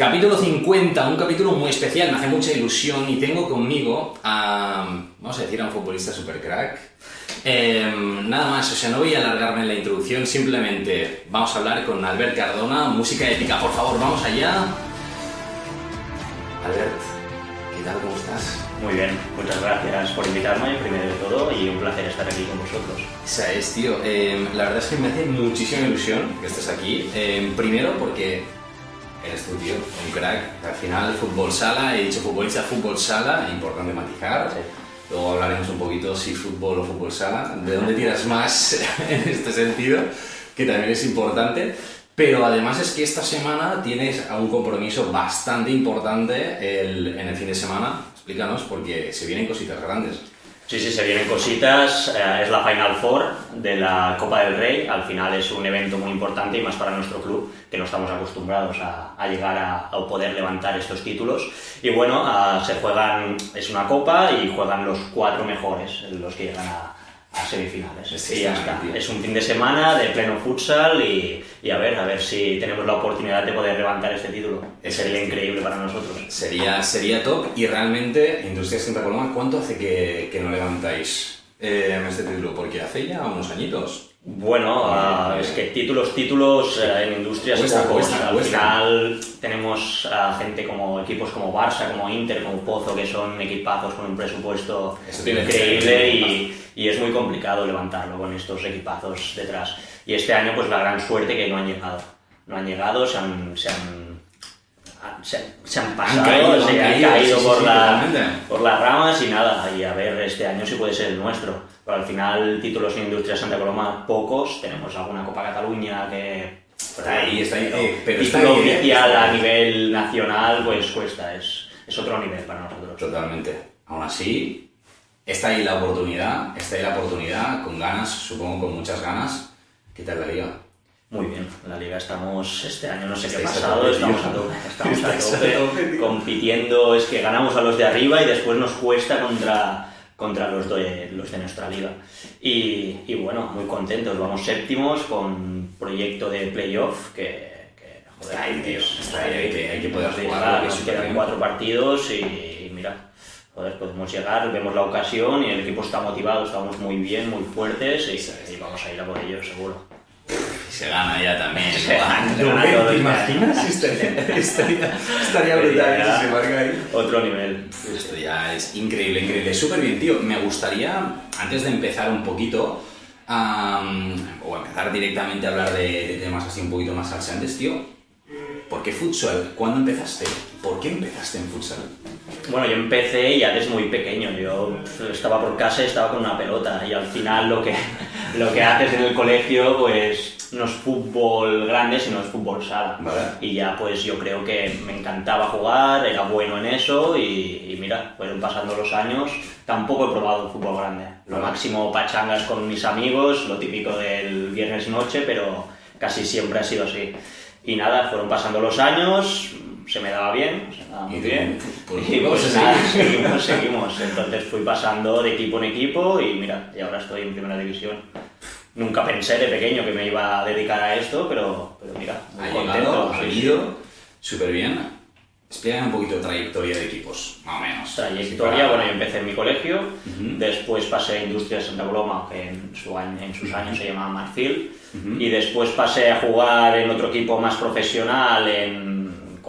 Capítulo 50, un capítulo muy especial, me hace mucha ilusión y tengo conmigo a, vamos a decir, a un futbolista super crack. Em, nada más, o sea, no voy a alargarme en la introducción, simplemente vamos a hablar con Albert Cardona, música épica, por favor, vamos allá. Albert, ¿qué tal? ¿Cómo estás? Muy bien, muchas gracias por invitarme, primero de todo, y un placer estar aquí con vosotros. Esa es, tío. Em, la verdad es que me hace muchísima ilusión que estés aquí. Em, primero porque eres tú, tío, un crack. Al final, fútbol sala, he dicho futbolista, fútbol sala, importante matizar. Luego hablaremos un poquito si fútbol o fútbol sala, de dónde tiras más en este sentido, que también es importante. Pero además es que esta semana tienes un compromiso bastante importante el- en el fin de semana. Explícanos, porque se vienen cositas grandes. Sí, sí, se vienen cositas, eh, es la Final Four de la Copa del Rey, al final es un evento muy importante y más para nuestro club, que no estamos acostumbrados a, llegar a, a poder levantar estos títulos. Y bueno, ah, se juegan, es una copa y juegan los cuatro mejores, los que llegan a, a semifinales. Este y ya está. Es un fin de semana de pleno futsal y, y a ver, a ver si tenemos la oportunidad de poder levantar este título. Ese Sería increíble para nosotros. Sería, sería top y realmente Industrias Santa Coloma, ¿cuánto hace que, que no levantáis eh, este título? Porque hace ya unos añitos. Bueno, es que títulos, títulos eh, en industrias Cuesta, pocos. cuesta, Al cuesta. final tenemos a gente como equipos como Barça, como Inter, como Pozo, que son equipazos con un presupuesto increíble y, y es muy complicado levantarlo con estos equipazos detrás. Y este año pues la gran suerte que no han llegado. No han llegado, se han... Se han han- se, han- se han pasado, caído, se han han caído, caído, sí, por, sí, la- por las ramas y nada, y a ver este año si puede ser el nuestro. Pero al final, títulos en Industria Santa Coloma, pocos. Tenemos alguna Copa Cataluña que. Está ahí, está ahí, eh, pero está título ahí, eh, oficial está a ahí. nivel nacional, pues cuesta, es, es otro nivel para nosotros. Totalmente. Aún así, está ahí la oportunidad, está ahí la oportunidad, con ganas, supongo con muchas ganas. ¿Qué tal la liga? Muy bien, en la liga estamos este año, no sé qué ha pasado, tope, estamos a tope, estamos a tope, compitiendo, es que ganamos a los de arriba y después nos cuesta contra, contra los, de, los de nuestra liga. Y, y bueno, muy contentos, vamos séptimos con proyecto de playoff que... que, joder, Está ahí, tío, es- está ahí, hay que- hay que poder es Nos quedan cuatro partidos y, y mira, joder, podemos llegar, vemos la ocasión y el equipo está motivado, estamos muy bien, muy fuertes y, y vamos a ir a por ello seguro. Se gana ya también. Se gana, ¿Te imaginas? Estaría, estaría, estaría brutal si se marca ahí. Otro nivel. Esto ya es increíble, increíble. Súper bien, tío. Me gustaría, antes de empezar un poquito, am, o empezar directamente a hablar de, de temas así un poquito más salsantes, tío. ¿Por qué futsal? ¿Cuándo empezaste? ¿Por qué empezaste en futsal? Bueno, yo empecé ya desde muy pequeño. Yo estaba por casa y estaba con una pelota. Y al final lo que, lo que haces en el colegio, pues no es fútbol grande, sino es fútbol sala. Vale. Y ya pues yo creo que me encantaba jugar, era bueno en eso y, y mira, fueron pasando los años. Tampoco he probado fútbol grande. Lo Vale. máximo pachangas con mis amigos, lo típico del viernes noche, pero casi siempre ha sido así. Y nada, fueron pasando los años, se me daba bien, se me daba muy bien. pues, Y pues pues, nada, sí. seguimos, seguimos. Entonces fui pasando de equipo en equipo y mira, y ahora estoy en primera división. Nunca pensé de pequeño que me iba a dedicar a esto, pero, pero mira, muy Ha contento. llegado, ha ido, súper bien. Explícame un poquito de trayectoria de equipos, más o menos. Trayectoria, Sí, para- bueno, yo empecé en mi colegio, después pasé a Industria Santa Coloma, que en, su año- en sus años se llamaba Marfil, Ujú. y después pasé a jugar en otro equipo más profesional, en-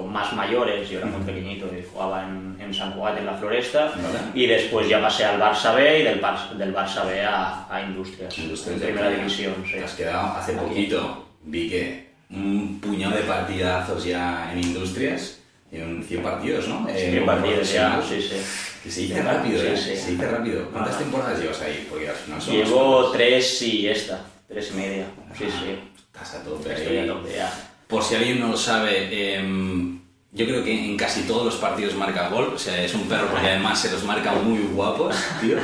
con más mayores, yo era muy pequeñito y jugaba en, en San Juan, en la Floresta, Vale. y después ya pasé al Barça B y del, Bar- del Barça B a, a Industrias, Industrias en de primera división. sí. Te has quedado hace Aquí. poquito, vi que un puñado de partidazos ya en industrias, y un 100 partidos, ¿no? Eh, Sí, como partidos ya, sí, sí. Que se dice Sí, rápido, sí, ¿eh? sí. Se dice rápido. ¿Cuántas Ah. temporadas llevas ahí? Porque al final son Llevo tres y esta, tres y media, sí, cuantos. sí. Estás a tope Estoy ahí. a tope ya. Por si alguien no lo sabe, em, yo creo que en casi todos los partidos marca gol. O sea, es un perro porque además se los marca muy guapos, tío.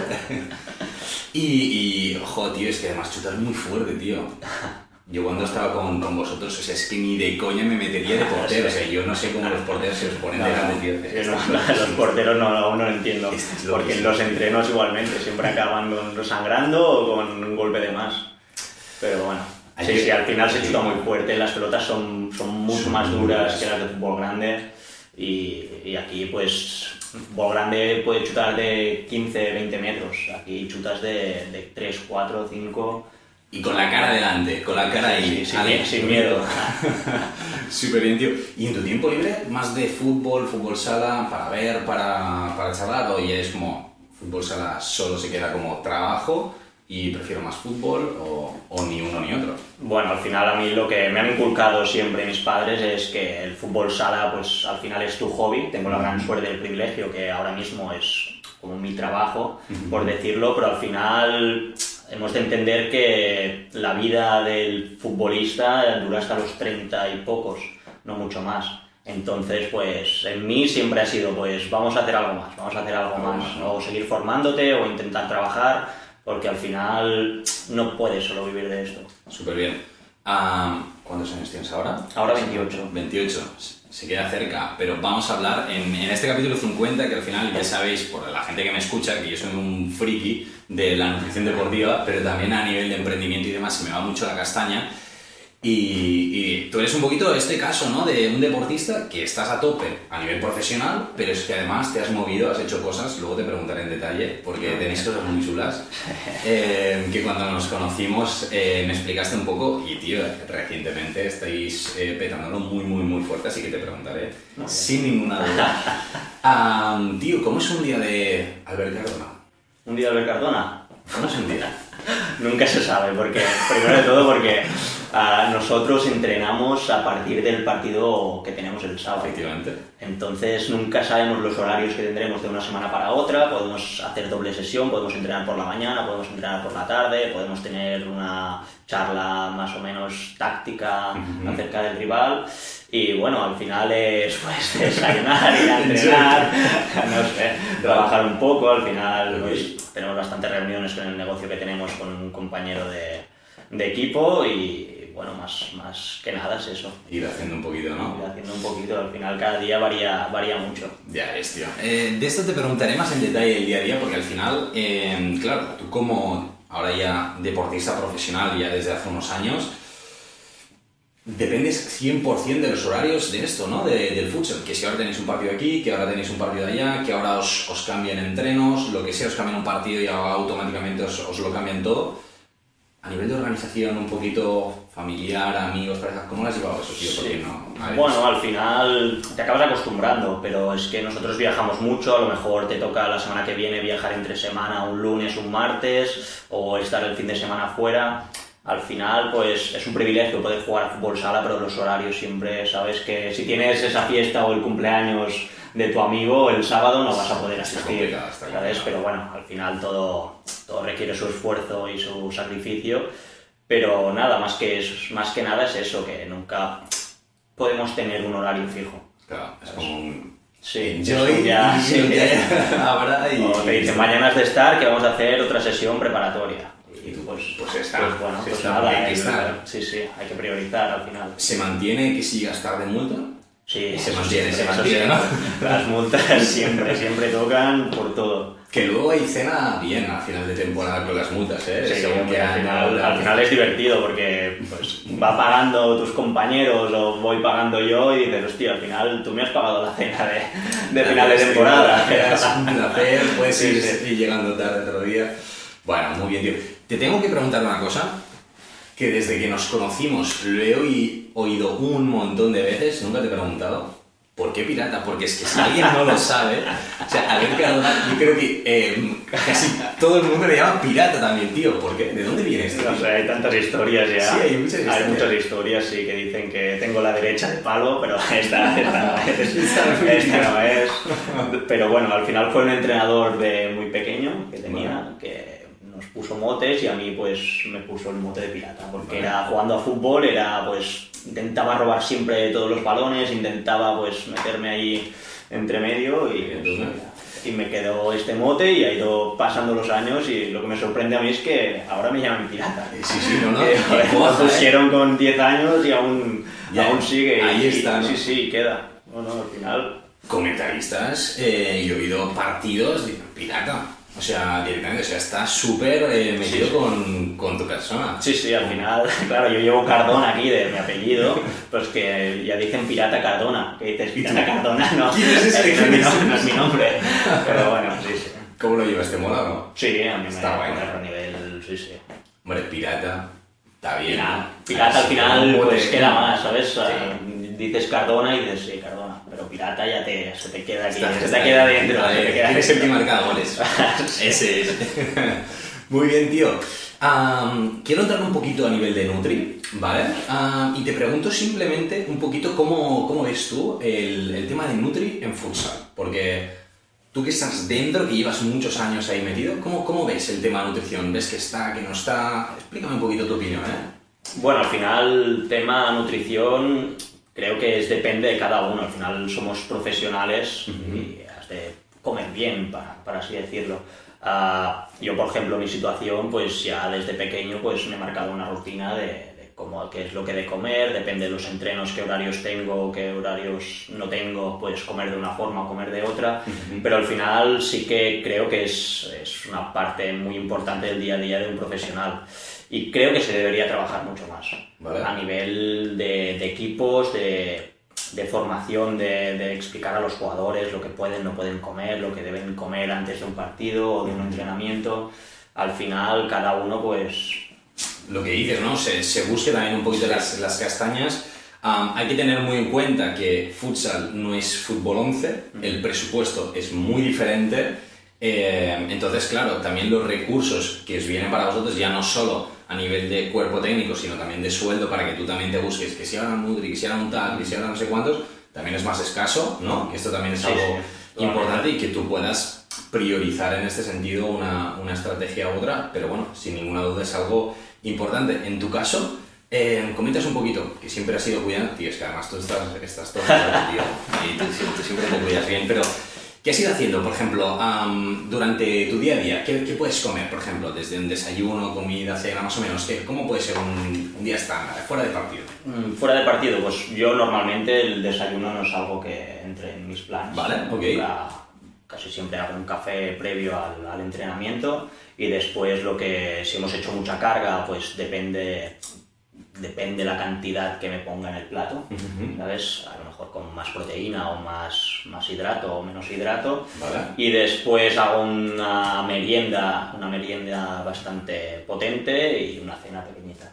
y, y, ojo, tío, es que además chutas muy fuerte, tío. Yo cuando estaba con, con vosotros, o sea, es que ni de coña me metería de portero. O sea, yo no sé cómo los porteros se os ponen No, delante, tío. no, los porteros no, aún no lo entiendo. Porque en los entrenos igualmente siempre acaban con- sangrando o con un golpe de más. Pero bueno, Sí, sí, al final se chuta muy fuerte, las pelotas son, son mucho más duras que las de fútbol grande y, y aquí pues fútbol grande puede chutar de 15, 20 metros, aquí chutas de, de 3, 4, 5... Y con la cara delante, con la cara ahí. Sí, sin, Ale, sin miedo. Súper bien, tío. ¿Y en tu tiempo libre, más de fútbol, fútbol sala, para ver, para, para charlar? ¿O ya es como fútbol sala solo se queda como trabajo y prefiero más fútbol o, o, ni uno ni otro? Bueno, al final a mí lo que me han inculcado siempre mis padres es que el fútbol sala pues al final es tu hobby. Tengo la gran suerte del privilegio que ahora mismo es como mi trabajo, por decirlo, pero al final hemos de entender que la vida del futbolista dura hasta los 30 y pocos, no mucho más. Entonces, pues en mí siempre ha sido, pues vamos a hacer algo más, vamos a hacer algo más, o seguir formándote o intentar trabajar, porque al final no puedes solo vivir de esto. Súper bien. Um, ¿Cuántos años tienes ahora? Ahora 28. 28, se queda cerca, pero vamos a hablar en, en, este capítulo 50, que al final ya sabéis, por la gente que me escucha, que yo soy un friki de la nutrición deportiva, pero también a nivel de emprendimiento y demás se me va mucho la castaña. Y, y, tú eres un poquito este caso, ¿no? De un deportista que estás a tope a nivel profesional, pero es que además te has movido, has hecho cosas, luego te preguntaré en detalle, porque tenéis cosas muy chulas, eh, que cuando nos conocimos eh, me explicaste un poco, y tío, recientemente estáis eh, petándolo muy, muy, muy fuerte, así que te preguntaré, no, sin ninguna duda. um, tío, ¿cómo es un día de Albert Cardona? ¿Un día de Albert Cardona? ¿Cómo es un día? Nunca se sabe, porque primero de todo porque uh, nosotros entrenamos a partir del partido que tenemos el sábado. Efectivamente. Entonces nunca sabemos los horarios que tendremos de una semana para otra, podemos hacer doble sesión, podemos entrenar por la mañana, podemos entrenar por la tarde, podemos tener una charla más o menos táctica uh -huh. acerca del rival. Y bueno, al final es pues desayunar, ir a entrenar, no sé, trabajar un poco, al final pues, tenemos bastantes reuniones con el negocio que tenemos con un compañero de, de equipo y bueno, más, más que nada es eso. Ir haciendo un poquito, ¿no? Ir haciendo un poquito, al final cada día varía, varía mucho. Ya es, tío. Eh, de esto te preguntaré más en detalle el día a día porque al final, eh, claro, tú como ahora ya deportista profesional ya desde hace unos años, dependes 100% de los horarios de esto, ¿no? De, del futsal. Que si ahora tenéis un partido aquí, que ahora tenéis un partido allá, que ahora os, os cambien entrenos, lo que sea, os cambian un partido y automáticamente os, os, lo cambian todo. A nivel de organización, un poquito familiar, amigos, parejas, ¿cómo lo has llevado eso, tío? Sí. No, bueno, al final te acabas acostumbrando, pero es que nosotros viajamos mucho, a lo mejor te toca la semana que viene viajar entre semana, un lunes, un martes, o estar el fin de semana fuera al final pues es un privilegio poder jugar a fútbol sala, pero los horarios siempre, sabes que si tienes esa fiesta o el cumpleaños de tu amigo el sábado no vas a poder asistir, ¿sabes? Pero bueno, al final todo, todo requiere su esfuerzo y su sacrificio, pero nada, más que, es, más que nada es eso, que nunca podemos tener un horario fijo. Claro, es como un... Sí, Enjoy, ya, sí. ahora y... O te dicen, mañana es de estar, que vamos a hacer otra sesión preparatoria pues, está, pues, bueno, pues está, nada, hay que estar. sí, sí, hay que priorizar al final. ¿Se mantiene que si gastar de multa? Sí, se mantiene, sí, se mantiene. ¿no? Las multas siempre, siempre tocan por todo. Que luego hay cena bien al final de temporada con las multas, ¿eh? Sí, Según que al, final, al final es divertido porque pues, va pagando tus compañeros o voy pagando yo y dices, hostia, al final tú me has pagado la cena de, de final de temporada. Es un placer, puedes ir, sí. llegando tarde otro día. Bueno, muy bien, tío. Te tengo que preguntar una cosa que desde que nos conocimos lo he oí- oído un montón de veces, nunca te he preguntado. ¿Por qué pirata? Porque es que si alguien no lo sabe, o sea, a ver, yo creo que eh, casi todo el mundo le llama pirata también, tío. ¿Por qué? ¿De dónde viene esto? No sé, hay tantas historias ya. Sí, hay muchas historias. muchas historias, sí, que dicen que tengo la derecha de palo, pero esta, esta no es. Esta esta no es. Pero bueno, al final fue un entrenador de muy pequeño que tenía, Vale. que puso motes y a mí pues me puso el mote de pirata, porque Vale. era jugando a fútbol, era pues intentaba robar siempre todos los balones, intentaba pues meterme ahí entre medio y, pues, y me quedó este mote y ha ido pasando los años y lo que me sorprende a mí es que ahora me llaman pirata. Sí, sí, no, no. Cuaja, lo ¿eh? pusieron con 10 años y aún, Ya, aún sigue. ahí y- está, ¿no? Sí, sí, queda. No, no, al final. Comentaristas, eh, yo he oído partidos, dicen, pirata. O sea, directamente, o sea, está súper eh, metido con, con, tu persona. Sí, sí, al final, claro, yo llevo Cardona aquí de mi apellido, pues que ya dicen Pirata Cardona, que dices Pirata Cardona, no, ¿Quién es ese? no, es mi nombre, no es mi nombre, pero bueno, sí, sí. ¿Cómo lo llevas? ¿Te mola o no? Sí, a mí me Está da bueno. a nivel, sí, sí. Hombre, pirata, está bien. Pirata, al final pues queda más, ¿sabes? Sí. Dices Cardona y dices sí, Cardona, pero pirata ya te, se te queda aquí, Está- se está te queda ahí. dentro. Vale, se te queda ¿Quién es el que dentro. marca goles? Ese es. Muy bien, tío. Am, quiero entrar un poquito a nivel de Nutri, ¿vale? Y te pregunto simplemente un poquito cómo, cómo ves tú el, el tema de Nutri en futsal. Porque tú que estás dentro, que llevas muchos años ahí metido, ¿cómo, cómo ves el tema de nutrición? ¿Ves que está, que no está? Explícame un poquito tu opinión, ¿eh? Bueno, al final, tema nutrición, creo que es, depende de cada uno. Al final somos profesionales y has de comer bien, para, para así decirlo. Ah, yo, por ejemplo, mi situación, pues ya desde pequeño, pues me he marcado una rutina de, de cómo, qué es lo que de comer, depende de los entrenos, qué horarios tengo, qué horarios no tengo, pues comer de una forma o comer de otra. Pero al final sí que creo que es, es una parte muy importante del día a día de un profesional. Y creo que se debería trabajar mucho más Vale. a nivel de, de equipos, de, de formación, de, de explicar a los jugadores lo que pueden, no pueden comer, lo que deben comer antes de un partido o de un entrenamiento. Al final, cada uno, pues, lo que dices, ¿no? Se, se busque también un poquito las, las castañas. Am, hay que tener muy en cuenta que futsal no es fútbol 11, el presupuesto es muy diferente. eh, entonces, claro, también los recursos que os vienen para vosotros, ya no solo a nivel de cuerpo técnico, sino también de sueldo, para que tú también te busques, que si ahora un Nutri, que si ahora un tal, que si ahora no sé cuántos, también es más escaso, ¿no? Esto también es Sí, algo sí, importante y que tú puedas priorizar en este sentido una, una estrategia u otra, pero bueno, sin ninguna duda es algo importante. En tu caso, eh, comentas un poquito, que siempre has sido cuidado, tío, es que además tú estás, estás todo tío, y tú siempre te cuidas bien, pero ¿qué has ido haciendo, por ejemplo, am, durante tu día a día? ¿Qué, qué puedes comer, por ejemplo, desde un desayuno, comida, cena, más o menos? ¿Qué, ¿Cómo puede ser un, un día estándar, fuera de partido? mm, fuera de partido, pues yo normalmente el desayuno no es algo que entre en mis planes. Vale, ok. La- casi siempre hago un café previo al, al entrenamiento y después lo que, si hemos hecho mucha carga, pues depende, depende la cantidad que me ponga en el plato, ¿sabes? A lo mejor con más proteína o más, más hidrato o menos hidrato. ¿Vale? Y después hago una merienda, una merienda bastante potente y una cena pequeñita.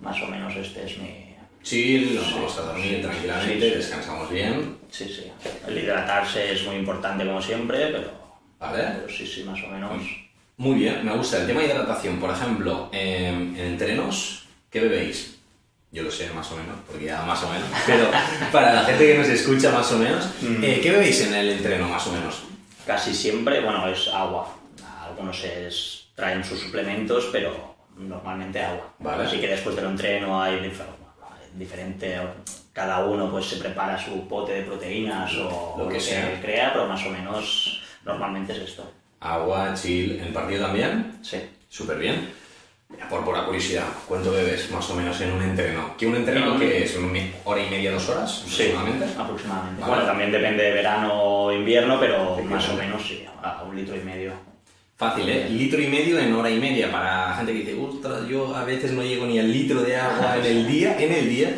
Más o menos este es mi... Chill, nos vamos a dormir tranquilamente, Sí, sí. descansamos bien, Sí, sí. El hidratarse es muy importante como siempre, pero, ¿vale? pero sí, sí, más o menos. Muy bien, me gusta el tema de hidratación. Por ejemplo, en, en entrenos, ¿qué bebéis? Yo lo sé más o menos, porque ya más o menos. Pero para la gente que nos escucha más o menos, eh, ¿qué bebéis en el entreno más o menos? Casi siempre, bueno, es agua. Algunos es- traen sus suplementos, pero normalmente agua. Vale. Así que después del entreno hay dif- diferente, cada uno pues se prepara su pote de proteínas o Lo lo que que, sea. crea, pero más o menos normalmente es esto. Agua, chill, en partido también. Sí. Súper bien. Por pura curiosidad, ¿cuánto bebes más o menos en un entreno? ¿Que un entreno Mm. que es ¿Me- hora y media, dos horas Sí, aproximadamente? aproximadamente. Vale. Bueno, también depende de verano o invierno, pero más o menos sí, a un litro y medio. Fácil, ¿eh? Litro y medio en hora y media para gente que dice, ostras, yo a veces no llego ni al litro de agua en el día, en el día.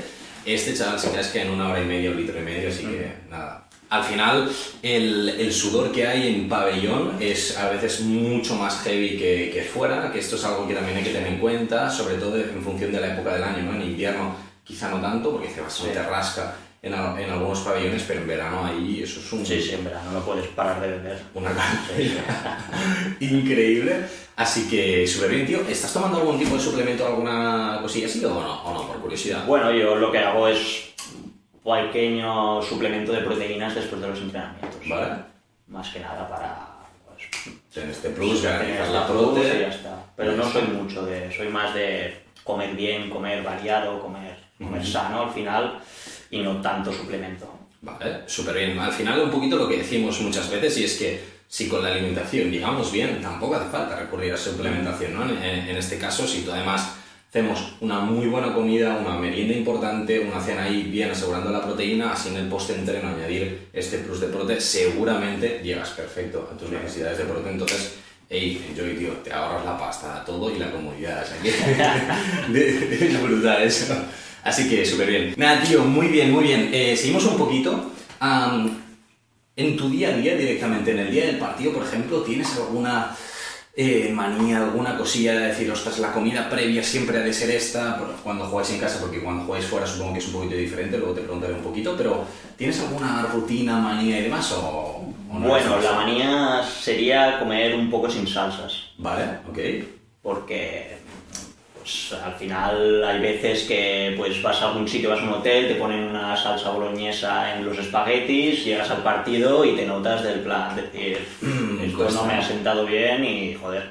Este chaval se que en una hora y media o litro y medio, así que nada. Al final, el, el sudor que hay en pabellón es a veces mucho más heavy que, que fuera, que esto es algo que también hay que tener en cuenta, sobre todo en función de la época del año, ¿no? En invierno quizá no tanto, porque hace bastante Sí. rasca en, en algunos pabellones, pero en verano ahí eso es un, Sí, sí, en verano no puedes parar de beber. una increíble. Así que súper bien, tío. ¿Estás tomando algún tipo de suplemento, alguna cosilla así o no? ¿O no, por curiosidad? Bueno, yo lo que hago es pequeño suplemento de proteínas después de los entrenamientos. Vale. Más que nada para pues, En este plus, tener garantizar la plus y ya prote. está. Pero no soy mucho de, soy más de comer bien, comer variado, comer, comer sano al final y no tanto suplemento. Vale, súper bien. Al final un poquito lo que decimos muchas veces y es que si con la alimentación llegamos bien, tampoco hace falta recurrir a suplementación, ¿no? En, en este caso, si tú además hacemos una muy buena comida, una merienda importante, una cena ahí bien asegurando la proteína, así en el post-entreno añadir este plus de prote, seguramente llegas perfecto a tus necesidades de prote. Entonces, Ey, Enjoy, tío, te ahorras la pasta, todo y la comodidad. Es brutal eso. Así que súper bien. Nada, tío, muy bien, muy bien. Eh, seguimos un poquito. En tu día a día, directamente, en el día del partido, por ejemplo, ¿tienes alguna eh, manía, alguna cosilla de decir, ostras, la comida previa siempre ha de ser esta, cuando jugáis en casa, porque cuando jugáis fuera supongo que es un poquito diferente, luego te preguntaré un poquito, pero ¿tienes alguna rutina, manía y demás o, o no Bueno, la manía sería comer un poco sin salsas. Vale, ok. porque pues, al final hay veces que pues vas a algún sitio, vas a un hotel, te ponen una salsa boloñesa en los espaguetis, llegas al partido y te notas del plan, decir, esto no me ha sentado bien y joder,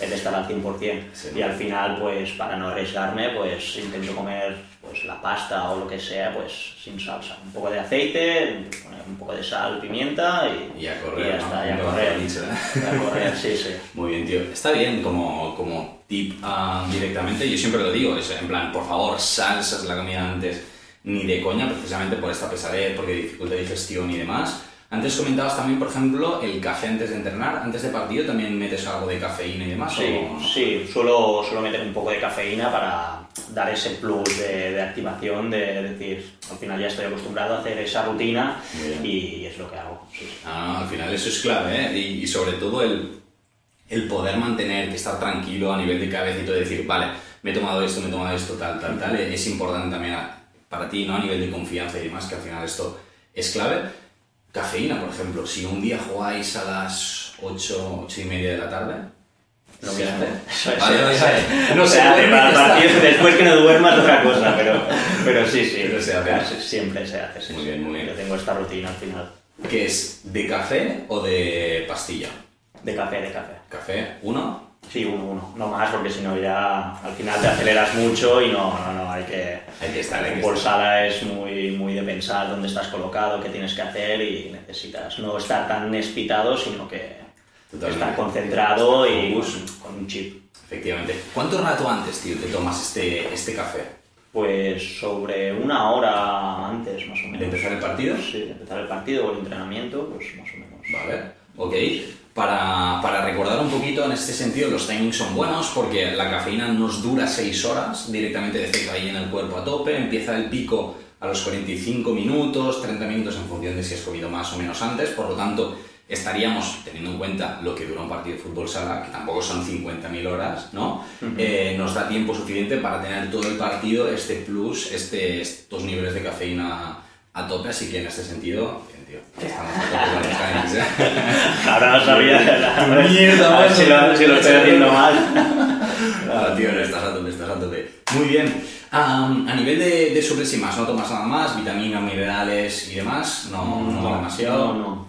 he de estar al 100%. Sí. Y al final, pues para no arriesgarme, pues intento comer pues la pasta o lo que sea, pues sin salsa. Un poco de aceite, un poco de sal, pimienta y, Y a correr, y ya ¿no? está, y a correr. has dicho, ¿eh? A correr, sí, sí. Muy bien, tío. Está bien como, como tip ah, directamente. Yo siempre lo digo, es en plan, por favor, salsas la comida antes, ni de coña, precisamente por esta pesadez, porque dificulta digestión y demás. Antes comentabas también, por ejemplo, el café antes de entrenar. Antes de partido también metes algo de cafeína y demás. Sí, sí, suelo, suelo meter un poco de cafeína para dar ese plus de, de activación, de decir, al final ya estoy acostumbrado a hacer esa rutina y es lo que hago. sí, sí. Ah, al final eso es clave, ¿eh? Y, y sobre todo el, el poder mantener, que estar tranquilo a nivel de cabeza y decir, vale, me he tomado esto, me he tomado esto, tal, tal, tal, es importante también para ti, ¿no? A nivel de confianza y demás, que al final esto es clave. Cafeína, por ejemplo, si un día jugáis a las 8, 8 y media de la tarde, Lo ¿se mismo. hace? Vale, vale. No O se duerme, para partido, después que no duermas otra cosa, pero, pero sí, sí. Pero se hace. Sí, Siempre se hace, sí, Muy sí. bien, muy bien. Yo tengo esta rutina al final. ¿Qué es? ¿De café o de pastilla? De café, de café. ¿Café? ¿Uno? Sí, uno, uno. No más, porque si no ya al final te aceleras mucho y no, no, no, hay que... Hay que estar, hay El que estar. es muy, muy de pensar dónde estás colocado, qué tienes que hacer y necesitas no estar tan espitado, sino que Totalmente. estar concentrado y con un chip. Efectivamente. ¿Cuánto rato antes, tío, te tomas este, este café? Pues sobre una hora antes, más o menos. ¿De empezar el partido? Sí, de empezar el partido o el entrenamiento, pues más o menos. Vale, ok. Para, para recordar un poquito en este sentido, los timings son buenos porque la cafeína nos dura 6 horas, directamente de efecto ahí en el cuerpo a tope, empieza el pico a los 45 minutos, 30 minutos en función de si has comido más o menos antes, por lo tanto estaríamos, teniendo en cuenta lo que dura un partido de fútbol sala, que tampoco son 50.000 horas, ¿no? Eh, nos da tiempo suficiente para tener todo el partido, este plus, este, estos niveles de cafeína a tope, así que en este sentido, bien, tío, estamos a tope con los timings, ¿eh? Ahora no sabía. a ver- Mierda, a ver si lo, si lo estoy haciendo mal. Ah, tío, no estás a tope, estás a tope. Muy bien. Am, a nivel de, de supresimas, ¿no tomas nada más? Vitaminas, minerales y demás. No, no, demasiado. No, no.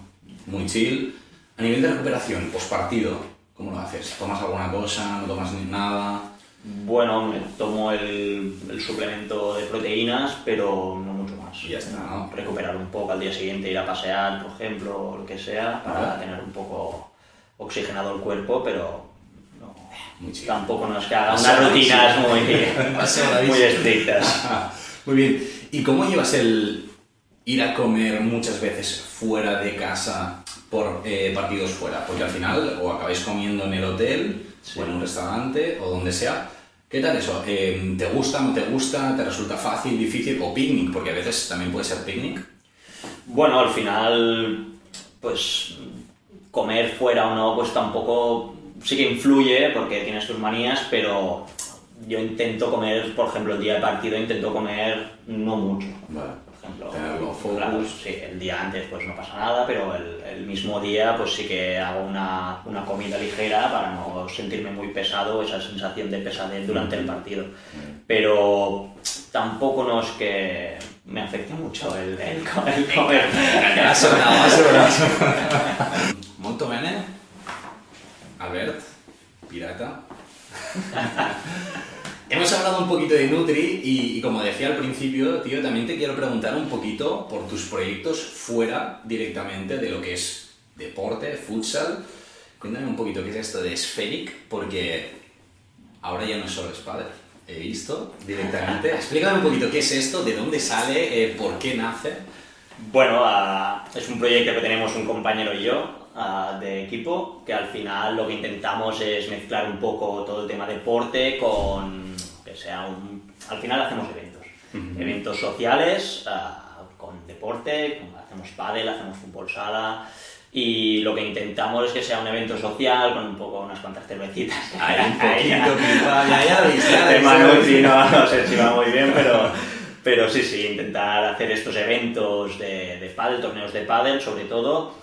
Muy chill. A nivel de recuperación, postpartido, ¿cómo lo haces? ¿Tomas alguna cosa? ¿No tomas ni nada? Bueno, me tomo el, el suplemento de proteínas, pero no mucho más. Y ya está, ¿no? Recuperar un poco al día siguiente, ir a pasear, por ejemplo, o lo que sea, para Vale. tener un poco oxigenado el cuerpo, pero no, tampoco no es que haga unas rutinas muy, muy estrictas. Muy bien. ¿Y cómo llevas el ir a comer muchas veces fuera de casa por eh, partidos fuera? Porque al final o acabáis comiendo en el hotel o en un restaurante o donde sea. ¿Qué tal eso? Eh, ¿Te gusta, no te gusta? ¿Te resulta fácil, difícil? ¿O picnic? Porque a veces también puede ser picnic. Bueno, al final, pues comer fuera o no, pues tampoco sí que influye porque tienes tus manías, pero yo intento comer, por ejemplo, el día de partido intento comer no mucho. Vale. Por ejemplo, Tenerlo focus. claro, sí, el día antes pues no pasa nada, pero el, el mismo día pues sí que hago una, una comida ligera para no sentirme muy pesado, esa sensación de pesadez durante el partido. Pero tampoco no es que me afecte mucho el, el comer. Ha sonado, ha sonado. Molto bene. Albert, pirata. Hemos hablado un poquito de Nutri y, y como decía al principio, tío, también te quiero preguntar un poquito por tus proyectos fuera directamente de lo que es deporte, futsal. Cuéntame un poquito qué es esto de Spheric, porque ahora ya no solo es padre. He visto directamente. Explícame un poquito qué es esto, de dónde sale, eh, por qué nace. Bueno, ah, es un proyecto que tenemos un compañero y yo ah, de equipo, que al final lo que intentamos es mezclar un poco todo el tema deporte con sea un... Al final hacemos eventos, eventos sociales ah, con deporte, hacemos pádel, hacemos fútbol sala, y lo que intentamos es que sea un evento social con un poco unas cuantas cervecitas. Hay un poquito ya, no, no sé si va muy bien, pero, pero sí, sí, intentar hacer estos eventos de, de pádel, torneos de pádel sobre todo,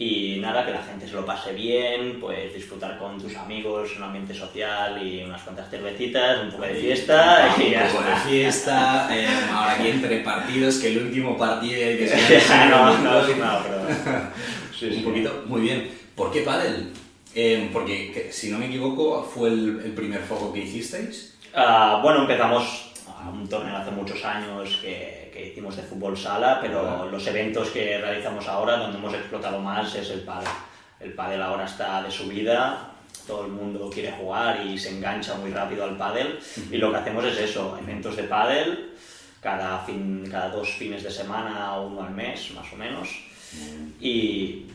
y nada, que la gente se lo pase bien, pues disfrutar con tus amigos, un ambiente social y unas cuantas cervecitas, un poco de fiesta y ya un poco de fiesta, eh, ahora aquí entre partidos, que el último partido hay que ser no, no, sí, no, pero... Sí, un sí. poquito, muy bien. ¿Por qué pádel? Eh, porque, que, si no me equivoco, fue el, el primer foco que hicisteis. Ah, bueno, empezamos a un torneo hace muchos años que, que hicimos de fútbol sala, pero los eventos que realizamos ahora, donde hemos explotado más, es el pádel. El pádel ahora está de subida, todo el mundo quiere jugar y se engancha muy rápido al pádel, y lo que hacemos es eso, eventos de pádel, cada, fin, cada dos fines de semana o uno al mes, más o menos, y,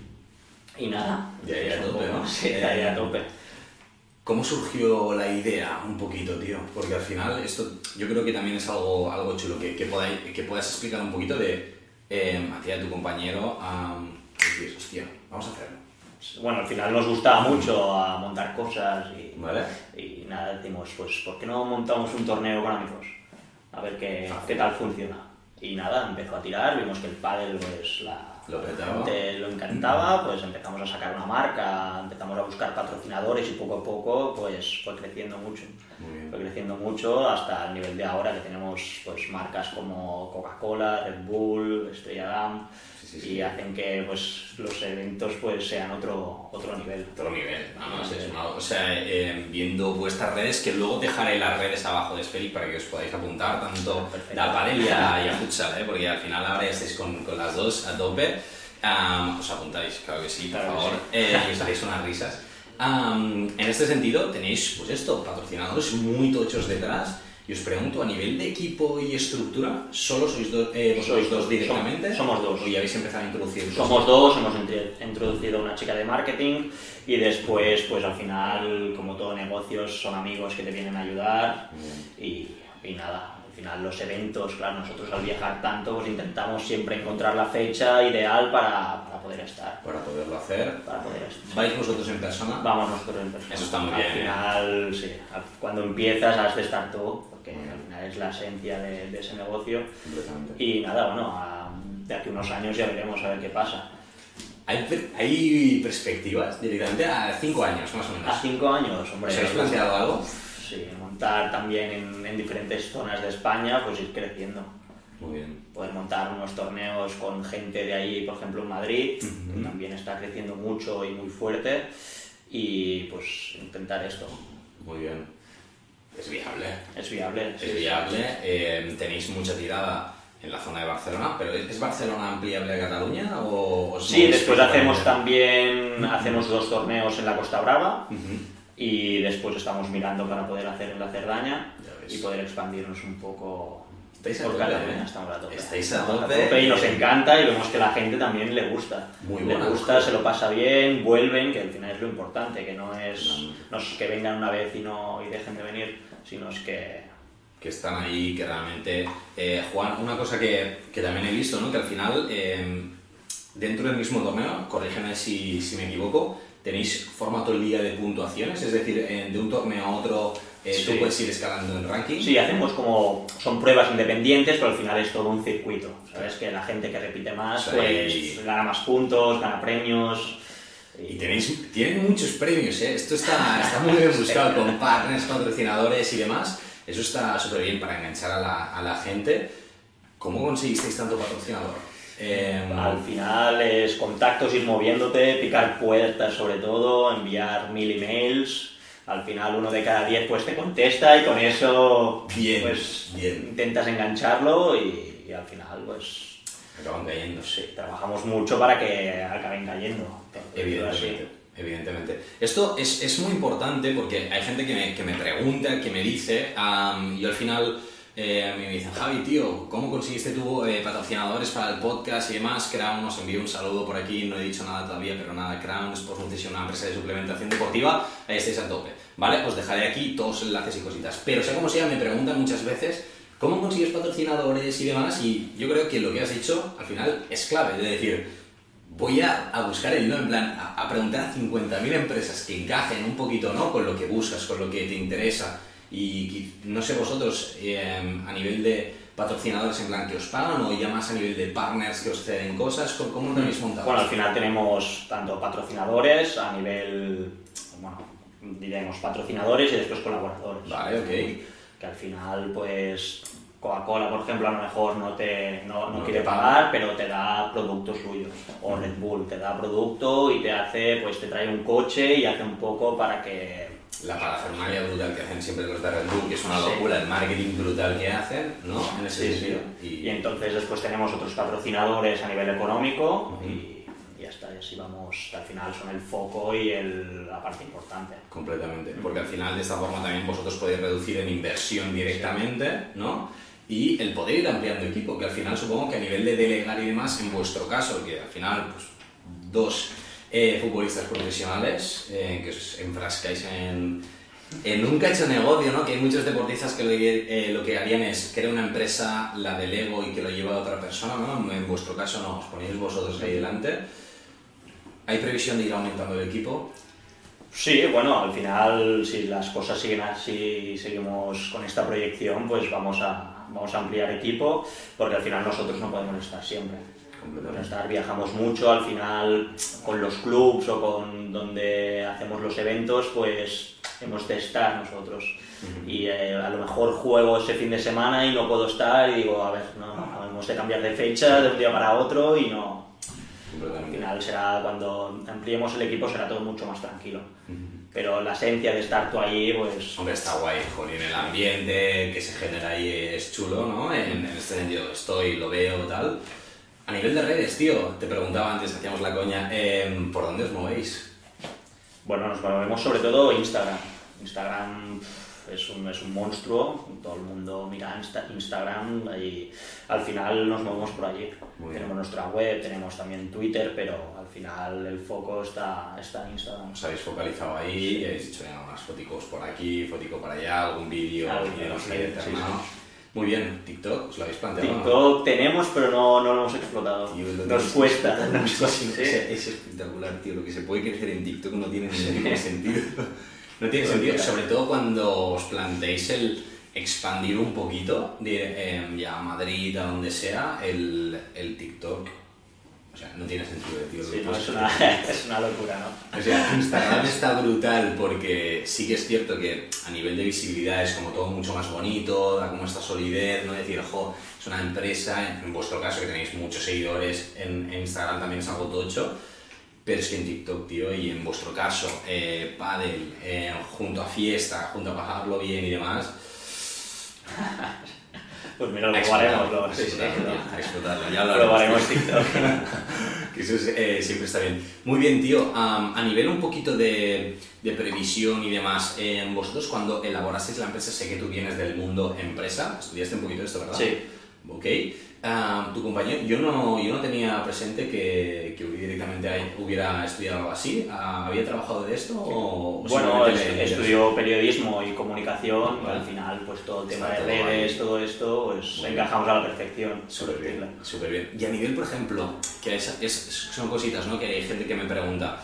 y nada. Ya, ya, tope, ¿no? Sí, ya, ya, a tope. ¿Cómo surgió la idea un poquito, tío? Porque al final esto yo creo que también es algo, algo chulo, que, que, podáis- que puedas explicar un poquito de eh, tu compañero, a decir, hostia, vamos a hacerlo. Bueno, al final nos gustaba mucho a montar cosas y, ¿Vale? y nada, decimos, pues, ¿por qué no montamos un torneo con amigos? A ver qué, qué tal funciona. Y nada, empezó a tirar, vimos que el pádel, pues, la, Lo la petaba. gente lo encantaba, pues empezamos a sacar una marca, empezamos a buscar patrocinadores y poco a poco, pues, fue creciendo mucho. Fue creciendo mucho hasta el nivel de ahora que tenemos pues marcas como Coca-Cola, Red Bull, Estrella Damm Sí, sí, y hacen que pues los eventos pues sean otro otro nivel. Otro nivel, vamos, Sí. es una- o sea, eh, viendo vuestras redes, que luego dejaré las redes abajo de Sferic para que os podáis apuntar tanto Perfecto. a pádel y a, y a futsal, ¿eh? porque al final ahora ya estáis con, con las dos a tope. Am, os apuntáis, claro que sí, por Claro favor, sí. eh, y os haréis unas risas. Am, en este sentido tenéis, pues esto, patrocinadores muy tochos detrás. Y os pregunto, a nivel de equipo y estructura, ¿solo sois do- eh, vosotros Sois dos directamente? somos dos. ¿O ya habéis empezado a introducir? Somos dos, hemos introducido una chica de marketing y después pues al final como todo negocios son amigos que te vienen a ayudar y, y nada, al final los eventos, claro, nosotros al viajar tanto pues intentamos siempre encontrar la fecha ideal para poder estar. Para poderlo hacer. Para poder estar. ¿Vais vosotros en persona? Vamos nosotros en persona. Eso está muy al bien, ¿eh? final, sí, al- cuando empiezas has de estar tú, porque al final es la esencia de, de ese negocio. Completamente. Y nada, bueno, a- de aquí a unos años ya veremos a ver qué pasa. ¿Hay, per- hay perspectivas directamente a cinco años, más o menos? A cinco años, hombre. ¿Os habéis planteado algo? Sí, montar también en, en diferentes zonas de España, pues ir creciendo. Muy bien. Poder montar unos torneos con gente de ahí, por ejemplo en Madrid, que también está creciendo mucho y muy fuerte. Y pues intentar esto. Muy bien. Es viable. Es viable. sí, Es sí. viable. Eh, tenéis mucha tirada en la zona de Barcelona, pero ¿es Barcelona ampliable a Cataluña o Sí, después hacemos también hacemos dos torneos en la Costa Brava Ujú. y después estamos mirando para poder hacer en la Cerdaña y poder expandirnos un poco Estáis a tope. ¿eh? Estamos a tope. Estáis a Estamos tope. y nos encanta y vemos que la gente también le gusta. Muy le gusta, se lo pasa bien, vuelven, que al final es lo importante, que no es, no es que vengan una vez y no y dejen de venir, sino es que que están ahí, que realmente eh, juegan. Una cosa que, que también he visto, ¿no? que al final, eh, dentro del mismo torneo, corrígeme si, si me equivoco, tenéis formato liga de puntuaciones, es decir, eh, de un torneo a otro eh, tú Sí. puedes ir escalando en ranking. Sí, hacemos como. Son pruebas independientes, pero al final es todo un circuito. ¿Sabes? Que la gente que repite más, pues gana más puntos, gana premios. Y tenéis, tienen muchos premios, ¿eh? Esto está, está muy bien buscado con partners, patrocinadores y demás. Eso está súper bien para enganchar a la, a la gente. ¿Cómo conseguisteis tanto patrocinador? Eh, Al final es contactos, ir moviéndote, picar puertas sobre todo, enviar mil emails. Al final uno de cada diez pues te contesta y con eso Bien, pues bien. intentas engancharlo y, y al final pues acaban cayendo. sí, trabajamos mucho para que acaben cayendo. Evidentemente, evidentemente. Esto es, es muy importante porque hay gente que me, que me pregunta, que me dice, am, yo al final eh, a mí me dicen, Javi, tío, ¿cómo conseguiste tú eh, patrocinadores para el podcast y demás? Crown nos envió un saludo por aquí, no he dicho nada todavía, pero nada, Crown es una empresa de suplementación deportiva, ahí estáis a tope, ¿vale? Os dejaré aquí todos los enlaces y cositas. Pero sea como sea, me preguntan muchas veces cómo consigues patrocinadores y demás, y yo creo que lo que has dicho al final es clave, es decir, voy a, a buscar el no, en plan, a, a preguntar a 50.000 empresas que encajen un poquito, ¿no? Con lo que buscas, con lo que te interesa, y no sé vosotros, eh, a nivel de patrocinadores en plan que os pagan o ya más a nivel de partners que os ceden cosas, ¿cómo lo tenéis montado? Bueno, al final tenemos tanto patrocinadores a nivel, bueno, diremos patrocinadores y después colaboradores. Vale, ok. Que al final, pues, Coca-Cola, por ejemplo, a lo mejor no, te, no, no, quiere pagar, pero te da productos suyos. O Red Bull te da producto y te hace, pues te trae un coche y hace un poco para que la parafernalia brutal que hacen siempre los de Red Bull, que es una locura, el marketing brutal que hacen, ¿no? En ese sentido. Y... entonces después tenemos otros patrocinadores a nivel económico y ya está, y así vamos, al final son el foco y el, la parte importante. Completamente, porque al final de esta forma también vosotros podéis reducir en inversión directamente, ¿no? Y el poder ir ampliando equipo, que al final supongo que a nivel de delegar y demás, en vuestro caso, que al final, pues, dos eh, futbolistas profesionales eh, que os enfrascáis en, en un cacho negocio, ¿no? Que hay muchos deportistas que lo, eh, lo, que harían es crear una empresa, la delego y que lo lleva a otra persona, ¿no? En vuestro caso no, os ponéis vosotros ahí delante. ¿Hay previsión de ir aumentando el equipo? Sí, bueno, al final, si las cosas siguen así y seguimos con esta proyección, pues vamos a, vamos a ampliar equipo, porque al final nosotros no podemos estar siempre estar, viajamos mucho, al final con los clubs o con donde hacemos los eventos, pues hemos de estar nosotros. Y eh, a lo mejor juego ese fin de semana y no puedo estar y digo, a ver, no, hemos de cambiar de fecha de un día para otro y no. Al final será cuando ampliemos el equipo será todo mucho más tranquilo. Pero la esencia de estar tú ahí, pues... Hombre, está guay, en el ambiente que se genera ahí es chulo, ¿no? En, en este sentido, estoy, lo veo, tal. A nivel de redes, tío, te preguntaba antes, hacíamos la coña, em, ¿por dónde os movéis? Bueno, nos movemos sobre todo Instagram. Instagram es un, es un monstruo, todo el mundo mira Instagram y al final nos movemos por allí. tenemos nuestra web, tenemos también Twitter, pero al final el foco está, está en Instagram. Os habéis focalizado ahí y habéis dicho, ya, unas foticos por aquí, fotico por allá, algún vídeo, y no sé, muy bien, TikTok, ¿os lo habéis planteado? TikTok tenemos, pero no, no lo hemos explotado. Nos cuesta. Es, es espectacular, tío. Lo que se puede crecer en TikTok no tiene ningún sentido. No tiene sentido, sobre todo cuando os planteéis el expandir un poquito de, eh, ya a Madrid, a donde sea, el, el TikTok o sea, no tiene sentido, tío. Sí, es, una, es, una, locura, ¿no? O sea, Instagram está brutal porque sí que es cierto que a nivel de visibilidad es como todo mucho más bonito, da como esta solidez, ¿no? Decir, ojo, es una empresa, en vuestro caso que tenéis muchos seguidores, en, Instagram también es algo tocho, pero es que en TikTok, tío, y en vuestro caso, eh, Padel, eh, junto a fiesta, junto a pasarlo bien y demás... Pues mira, lo probaremos. Lo, sí, sí, explotarlo, ya lo probaremos TikTok. que eso eh, siempre está bien. Muy bien, tío. a nivel un poquito de, de previsión y demás, eh, vosotros cuando elaborasteis la empresa, sé que tú vienes del mundo empresa, estudiaste un poquito esto, ¿verdad? Sí. Ok. tu compañero, yo no, yo no tenía presente que, que directamente hubiera estudiado algo así. ¿Había trabajado de esto? O, bueno, estudió periodismo y comunicación y al final pues todo el tema de redes, todo esto, pues encajamos a la perfección. Súper bien, súper bien. Y a nivel, por ejemplo, que es, es, son cositas, ¿no? Que hay gente que me pregunta,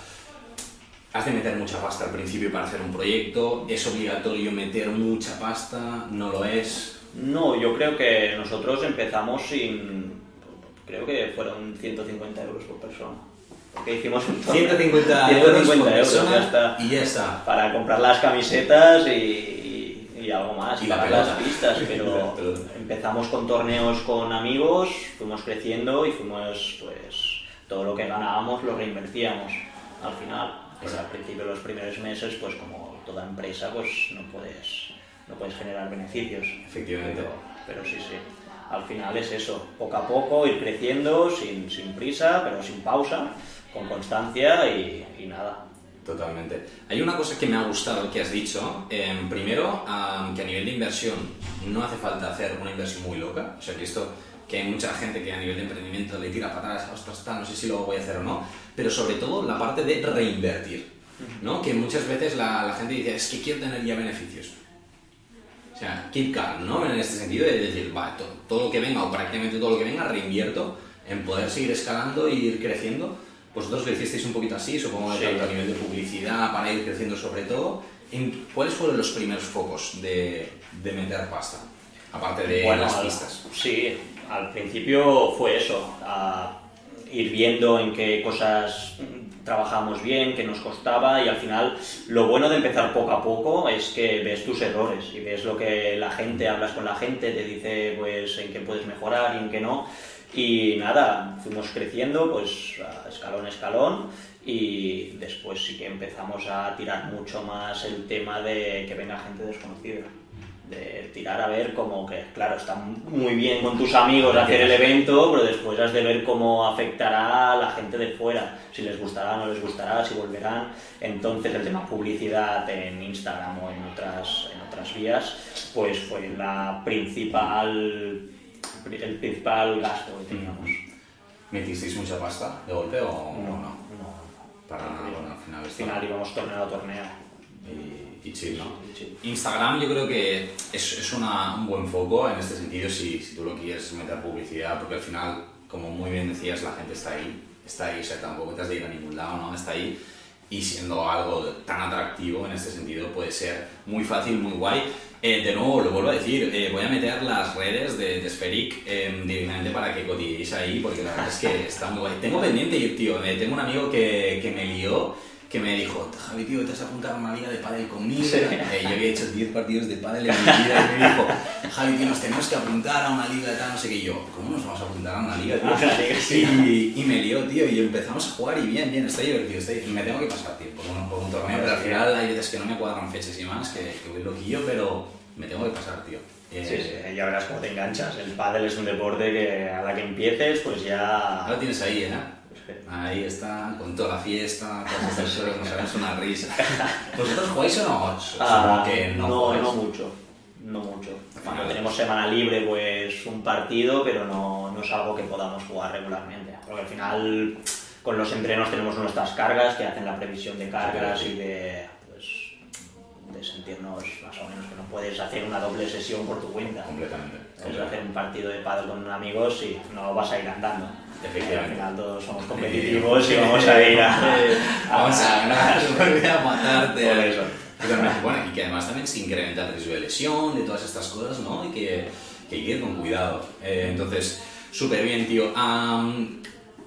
¿has de meter mucha pasta al principio para hacer un proyecto? ¿Es obligatorio meter mucha pasta? ¿No lo es? No, yo creo que nosotros empezamos sin. Creo que fueron 150 euros por persona. Porque hicimos un 150, 150 euros, ya está, y ya está. Para comprar las camisetas y, y, algo más, y para las pistas. Pero empezamos con torneos con amigos, fuimos creciendo y fuimos, pues, todo lo que ganábamos lo reinvertíamos al final. Pues al principio, los primeros meses, pues como toda empresa, pues no puedes no puedes generar beneficios. Efectivamente. Pero, sí, sí. Al final es eso, poco a poco ir creciendo, sin, sin prisa, pero sin pausa, con constancia y, y nada. Totalmente. Hay una cosa que me ha gustado que has dicho. Em, primero, que a nivel de inversión no hace falta hacer una inversión muy loca. O sea, que esto que hay mucha gente que a nivel de emprendimiento le tira patadas, ostras, no sé si lo voy a hacer o no. Pero sobre todo la parte de reinvertir. ¿no? Que muchas veces la, la gente dice, es que quiero tener ya beneficios. O sea, keep calm, ¿no? En este sentido de decir, va, todo, todo lo que venga o prácticamente todo lo que venga reinvierto en poder seguir escalando e ir creciendo vosotros lo hicisteis un poquito así, supongo que a nivel de publicidad, para ir creciendo sobre todo. ¿En ¿Cuáles fueron los primeros focos de, de meter pasta? Aparte de las pistas. Sí, al principio fue eso, ir viendo en qué cosas trabajamos bien, qué nos costaba y al final lo bueno de empezar poco a poco es que ves tus errores y ves lo que la gente, hablas con la gente, te dice pues en qué puedes mejorar y en qué no y nada, fuimos creciendo pues escalón a escalón y después sí que empezamos a tirar mucho más el tema de que venga gente desconocida. De tirar a ver como que, claro, está muy bien con tus amigos hacer el evento, pero después has de ver cómo afectará a la gente de fuera, si les gustará, no les gustará, si volverán. Entonces el tema publicidad en Instagram o en otras, en otras vías, pues fue la principal el principal gasto que teníamos. ¿Metisteis mucha pasta de golpe o no? No, Para nada, bueno, al final, al final íbamos torneo a torneo. Y, chill, ¿no? Instagram yo creo que es, es una, un buen foco en este sentido si, si tú lo quieres meter publicidad, porque al final, como muy bien decías, la gente está ahí, está ahí, o sea, tampoco te has de ir a ningún lado, ¿no? Está ahí y siendo algo tan atractivo en este sentido puede ser muy fácil, muy guay. Eh, de nuevo, lo vuelvo a decir, eh, voy a meter las redes de, de Spheric eh, directamente para que cotilleéis ahí, porque la verdad es que está muy guay. Tengo pendiente ir, tío, tengo un amigo que, que me lió que me dijo, Javi, tío, te has apuntado a una liga de pádel conmigo. Eh, yo había hecho 10 partidos de pádel en mi vida y me dijo, Javi, tío, nos tenemos que apuntar a una liga de tal, no sé qué. Y yo, ¿cómo nos vamos a apuntar a una liga? Tío? y, y, me lió, tío, y empezamos a jugar y bien, bien, está divertido, está divertido. Me tengo que pasar, tío, por un, por un torneo, pero al final hay veces que no me cuadran fechas y más, que, que voy loquillo, pero me tengo que pasar, tío. Eh, sí, sí, ya verás cómo te enganchas. El pádel es un deporte que a la que empieces, pues ya... Ahora tienes ahí, ¿eh? Ahí está, con toda la fiesta, todas estas cosas, nos haremos una risa. ¿Vosotros jugáis o no? Ah, que no, no, no mucho. No mucho. Cuando tenemos semana libre, pues un partido, pero no, no es algo que podamos jugar regularmente. Porque al final, con los entrenos tenemos nuestras cargas que hacen la previsión de cargas y de, pues, de sentirnos más o menos que no puedes hacer una doble sesión por tu cuenta. Completamente. Puedes hacer un partido de pádel con amigos y no vas a ir andando. Efectivamente. Al final todos somos competitivos y vamos a ir a... vamos a ganar, a matarte. Por eso. Bueno, y que además también se incrementa el riesgo de lesión, de todas estas cosas, ¿no? Y que, que hay que ir con cuidado. Eh, entonces, súper bien, tío. Um,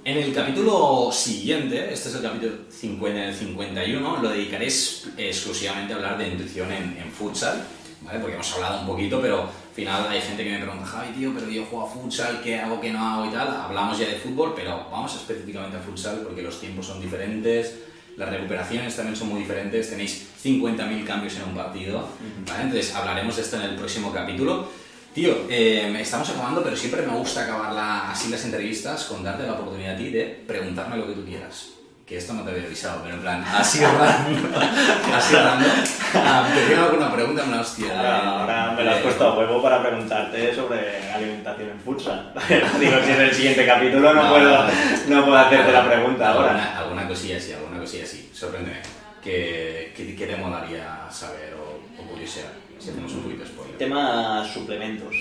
en el capítulo siguiente, este es el capítulo 50, el 51, lo dedicaré exclusivamente a hablar de nutrición en, en futsal, ¿vale? Porque hemos hablado un poquito, pero al final hay gente que me pregunta, Javi, tío, pero yo juego a futsal, ¿qué hago, qué no hago y tal? Hablamos ya de fútbol, pero vamos específicamente a futsal porque los tiempos son diferentes, las recuperaciones también son muy diferentes, tenéis 50.000 cambios en un partido, ¿vale? Entonces hablaremos de esto en el próximo capítulo. Tío, eh, estamos acabando, pero siempre me gusta acabar así las entrevistas con darte la oportunidad a ti de preguntarme lo que tú quieras que esto no te había avisado, pero en plan, así random, así random. Ah, te tengo alguna pregunta, una hostia. Ahora, me lo has puesto a huevo para preguntarte sobre alimentación en futsal. Digo, si es el siguiente capítulo no, puedo, no puedo hacerte la pregunta ahora. Alguna cosilla así, alguna cosilla así. Sorpréndeme. ¿Qué, qué, qué te molaría saber o, o curiosidad? Si hacemos un poquito de spoiler. Tema suplementos.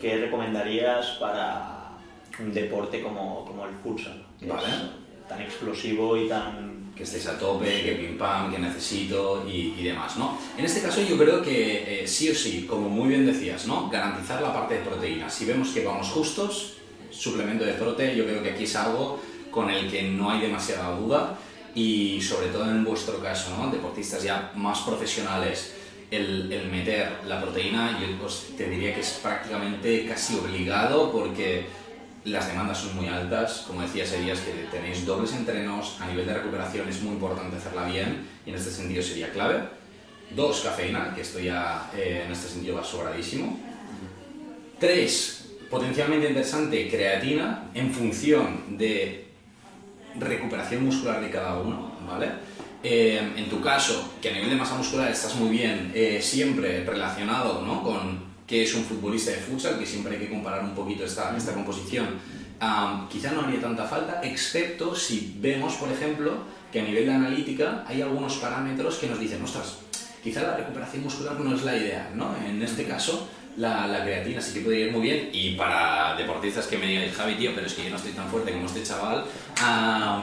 ¿Qué recomendarías para un deporte como, como el futsal? Vale tan explosivo y tan... Que estéis a tope, que pim pam, que necesito y, y demás, ¿no? En este caso yo creo que eh, sí o sí, como muy bien decías, ¿no? Garantizar la parte de proteína. Si vemos que vamos justos, suplemento de prote, yo creo que aquí es algo con el que no hay demasiada duda y sobre todo en vuestro caso, ¿no? Deportistas ya más profesionales, el, el meter la proteína, yo pues, te diría que es prácticamente casi obligado porque las demandas son muy altas, como decía días que tenéis dobles entrenos, a nivel de recuperación es muy importante hacerla bien y en este sentido sería clave. Dos, cafeína, que esto ya eh, en este sentido va sobradísimo. Tres, potencialmente interesante, creatina, en función de recuperación muscular de cada uno, ¿vale? eh, en tu caso, que a nivel de masa muscular estás muy bien, eh, siempre relacionado ¿no? con qué es un futbolista de futsal, que siempre hay que comparar un poquito esta, esta composición, um, quizá no haría tanta falta, excepto si vemos, por ejemplo, que a nivel de analítica hay algunos parámetros que nos dicen, ostras, quizá la recuperación muscular no es la idea, ¿no? En este caso, la, la, creatina sí que puede ir muy bien. Y para deportistas que me digan, Javi, tío, pero es que yo no estoy tan fuerte como este chaval,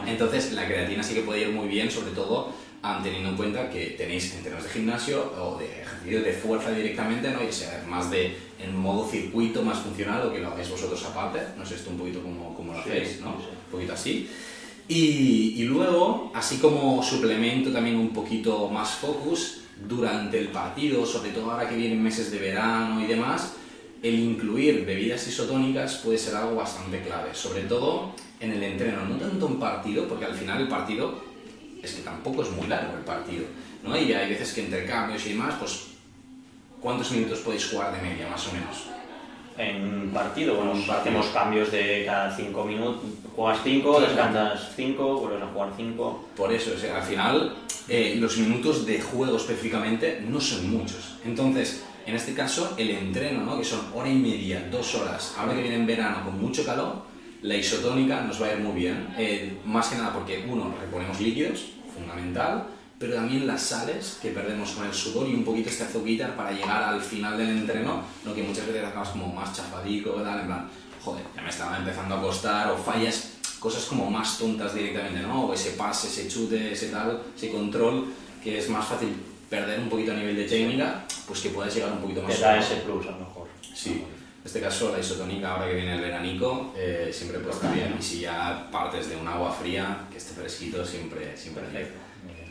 entonces la creatina sí que puede ir muy bien, sobre todo teniendo en cuenta que tenéis entrenos de gimnasio o de ejercicio de fuerza directamente, ¿no? y sea más de en modo circuito, más funcional, o que lo hagáis vosotros aparte, no sé esto un poquito como, como lo hacéis, sí, ¿no? Sí. Un poquito así. Y, y luego, así como suplemento también un poquito más focus, durante el partido, sobre todo ahora que vienen meses de verano y demás, el incluir bebidas isotónicas puede ser algo bastante clave, sobre todo en el entreno, no tanto en partido, porque al final el partido es que tampoco es muy largo el partido, ¿no? Y hay veces que entre cambios y demás, pues, ¿cuántos minutos podéis jugar de media, más o menos? En partido, bueno, partido. hacemos cambios de cada 5 minutos, juegas 5, Sí, descansas 5, vuelves a jugar 5. Por eso, o sea, al final eh, los minutos de juego específicamente no son muchos. Entonces, en este caso, el entreno, ¿no? que son hora y media, dos horas, ahora que viene en verano con mucho calor, la isotónica nos va a ir muy bien. Eh, más que nada porque, uno, reponemos líquidos, fundamental, pero también las sales que perdemos con el sudor y un poquito este azuquitar para llegar al final del entreno, lo que muchas veces acabas como más chafadico, tal, en plan, joder, ya me estaba empezando a costar, o fallas cosas como más tontas directamente, ¿no? O ese pase, ese chute, ese tal, ese control, que es más fácil perder un poquito a nivel de técnica, pues que puedas llegar un poquito más Te da ese plus a lo mejor. Sí, en este caso la isotónica ahora que viene el veranico eh, siempre puede estar bien y si ya partes de un agua fría que esté fresquito siempre siempre Perfecto. bien.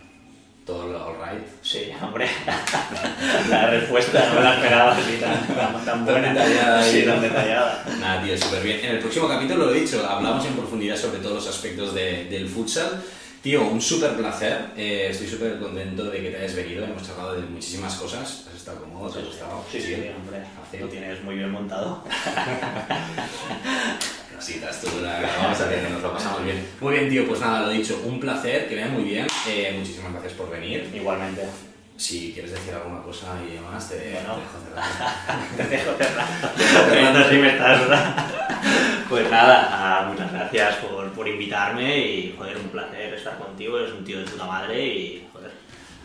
Todo lo all right. Sí, hombre. la respuesta no la esperaba así tan, tan, buena. detallada Sí, tan detallada. Nada, tío, súper bien. En el próximo capítulo, lo he dicho, hablamos en profundidad sobre todos los aspectos de- del futsal. Tío, un súper placer. Eh, estoy súper contento de que te hayas venido. Hemos charlado de muchísimas cosas. ¿Has estado cómodo? ¿Te ha gustado? Sí, sí, hombre. Sí. Lo tienes muy bien montado. Cositas, tú, la vamos a ver que nos lo pasamos bien. Muy bien, tío, pues nada, lo dicho, un placer, que vaya muy bien. Eh, muchísimas gracias por venir. Igualmente. Si quieres decir alguna cosa y demás, te, Bueno. te dejo cerrar. Te dejo cerrar. Sí me estás, ¿verdad? Pues nada, ah, muchas gracias por, por invitarme y, joder, un placer estar contigo. Eres un tío de puta madre y, joder,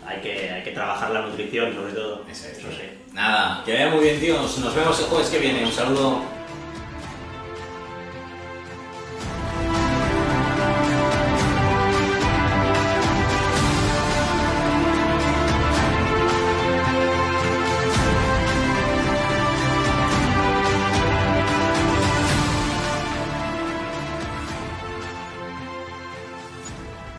hay que, hay que trabajar la nutrición, sobre todo. Eso es. Nada, que vaya muy bien, tío. Nos vemos el jueves que viene. Un saludo.